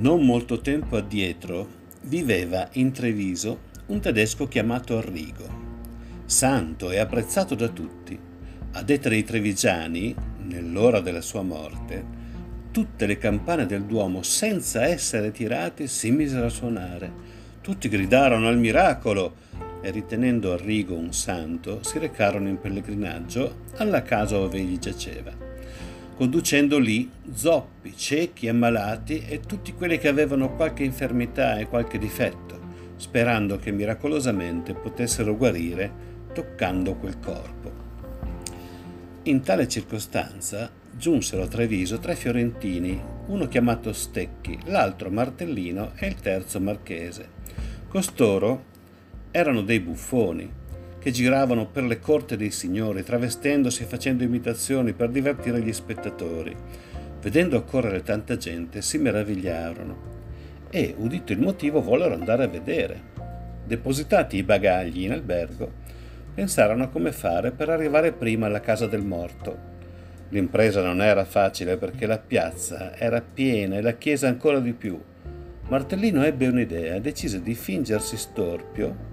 Non molto tempo addietro viveva in Treviso un tedesco chiamato Arrigo, santo e apprezzato da tutti. A detta dei trevigiani, nell'ora della sua morte, tutte le campane del Duomo, senza essere tirate, si misero a suonare. Tutti gridarono al miracolo e ritenendo Arrigo un santo, si recarono in pellegrinaggio alla casa dove egli giaceva conducendo lì zoppi, ciechi, ammalati e tutti quelli che avevano qualche infermità e qualche difetto, sperando che miracolosamente potessero guarire toccando quel corpo. In tale circostanza giunsero a Treviso tre fiorentini, uno chiamato Stecchi, l'altro Martellino e il terzo Marchese. Costoro erano dei buffoni, che giravano per le corte dei signori, travestendosi e facendo imitazioni per divertire gli spettatori. Vedendo accorrere tanta gente, si meravigliarono e, udito il motivo, vollero andare a vedere. Depositati i bagagli in albergo, pensarono a come fare per arrivare prima alla casa del morto. L'impresa non era facile perché la piazza era piena e la chiesa ancora di più. Martellino ebbe un'idea, decise di fingersi storpio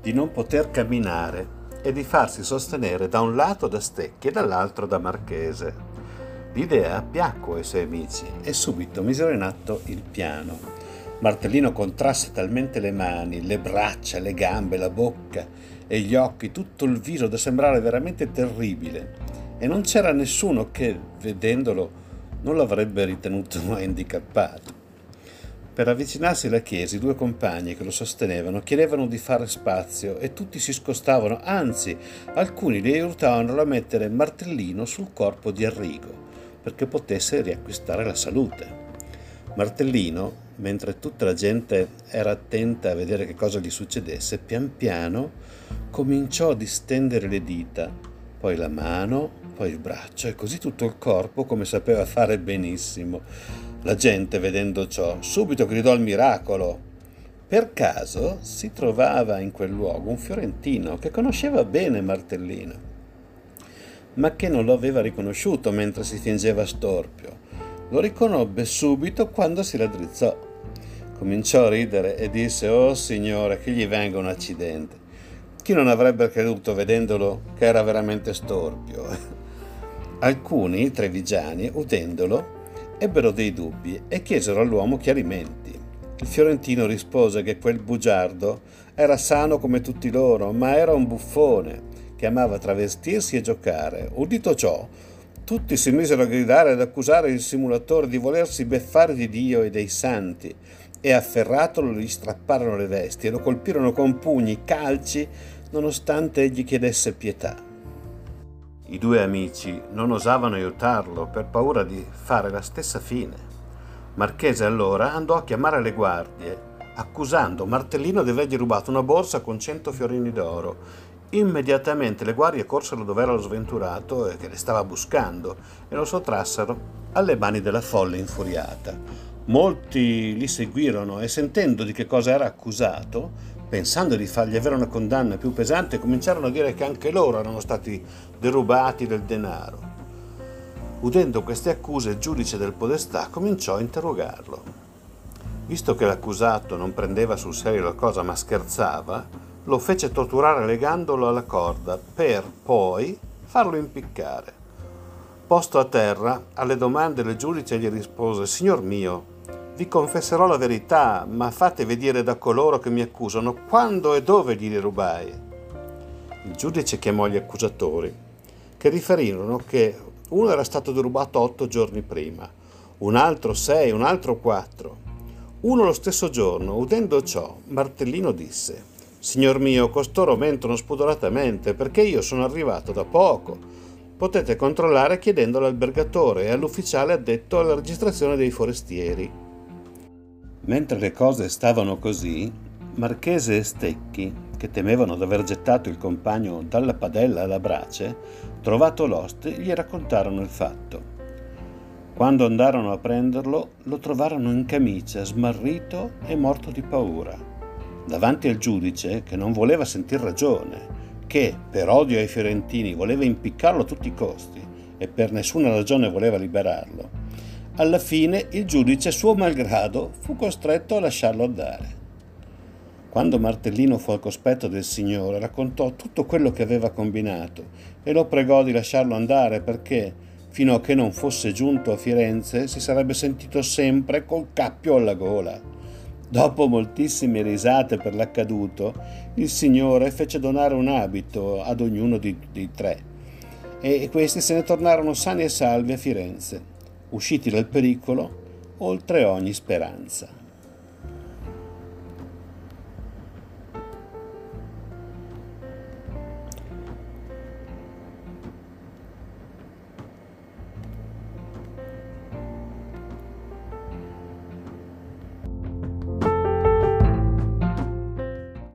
di non poter camminare e di farsi sostenere da un lato da Stecchi e dall'altro da Marchese. L'idea piacque ai suoi amici e subito misero in atto il piano. Martellino contrasse talmente le mani, le braccia, le gambe, la bocca e gli occhi, tutto il viso da sembrare veramente terribile. E non c'era nessuno che, vedendolo, non l'avrebbe ritenuto handicappato. Per avvicinarsi alla chiesa i due compagni che lo sostenevano chiedevano di fare spazio e tutti si scostavano, anzi alcuni li aiutavano a mettere martellino sul corpo di Arrigo perché potesse riacquistare la salute. Martellino, mentre tutta la gente era attenta a vedere che cosa gli succedesse, pian piano cominciò a distendere le dita, poi la mano, poi il braccio e così tutto il corpo come sapeva fare benissimo la gente, vedendo ciò, subito gridò al miracolo. Per caso si trovava in quel luogo un fiorentino che conosceva bene Martellino, ma che non lo aveva riconosciuto mentre si fingeva storpio. Lo riconobbe subito quando si raddrizzò. Cominciò a ridere e disse: Oh signore, che gli venga un accidente. Chi non avrebbe creduto vedendolo che era veramente storpio? Alcuni trevigiani, udendolo, ebbero dei dubbi e chiesero all'uomo chiarimenti. Il fiorentino rispose che quel bugiardo era sano come tutti loro, ma era un buffone che amava travestirsi e giocare. Udito ciò, tutti si misero a gridare ed accusare il simulatore di volersi beffare di Dio e dei santi, e afferratolo gli strapparono le vesti e lo colpirono con pugni, calci, nonostante egli chiedesse pietà. I due amici non osavano aiutarlo per paura di fare la stessa fine. Marchese allora andò a chiamare le guardie, accusando Martellino di avergli rubato una borsa con cento fiorini d'oro. Immediatamente le guardie corsero dove era lo sventurato e che le stava buscando e lo sottrassero alle mani della folla infuriata. Molti li seguirono e sentendo di che cosa era accusato, pensando di fargli avere una condanna più pesante, cominciarono a dire che anche loro erano stati derubati del denaro. Udendo queste accuse, il giudice del podestà cominciò a interrogarlo. Visto che l'accusato non prendeva sul serio la cosa ma scherzava, lo fece torturare legandolo alla corda per poi farlo impiccare. Posto a terra, alle domande del giudice gli rispose: Signor mio, vi confesserò la verità, ma fatevi dire da coloro che mi accusano quando e dove glieli rubai. Il giudice chiamò gli accusatori, che riferirono che uno era stato derubato otto giorni prima, un altro sei, un altro quattro. Uno lo stesso giorno, udendo ciò, Martellino disse, Signor mio, costoro mentono spudoratamente perché io sono arrivato da poco. Potete controllare chiedendo all'albergatore e all'ufficiale addetto alla registrazione dei forestieri. Mentre le cose stavano così, Marchese e Stecchi, che temevano d'aver gettato il compagno dalla padella alla brace, trovato l'oste, gli raccontarono il fatto. Quando andarono a prenderlo, lo trovarono in camicia, smarrito e morto di paura. Davanti al giudice, che non voleva sentir ragione, che, per odio ai fiorentini, voleva impiccarlo a tutti i costi e per nessuna ragione voleva liberarlo, Alla fine il giudice, suo malgrado, fu costretto a lasciarlo andare. Quando Martellino fu al cospetto del Signore, raccontò tutto quello che aveva combinato e lo pregò di lasciarlo andare perché, fino a che non fosse giunto a Firenze, si sarebbe sentito sempre col cappio alla gola. Dopo moltissime risate per l'accaduto, il Signore fece donare un abito ad ognuno dei, dei tre e questi se ne tornarono sani e salvi a Firenze, usciti dal pericolo oltre ogni speranza.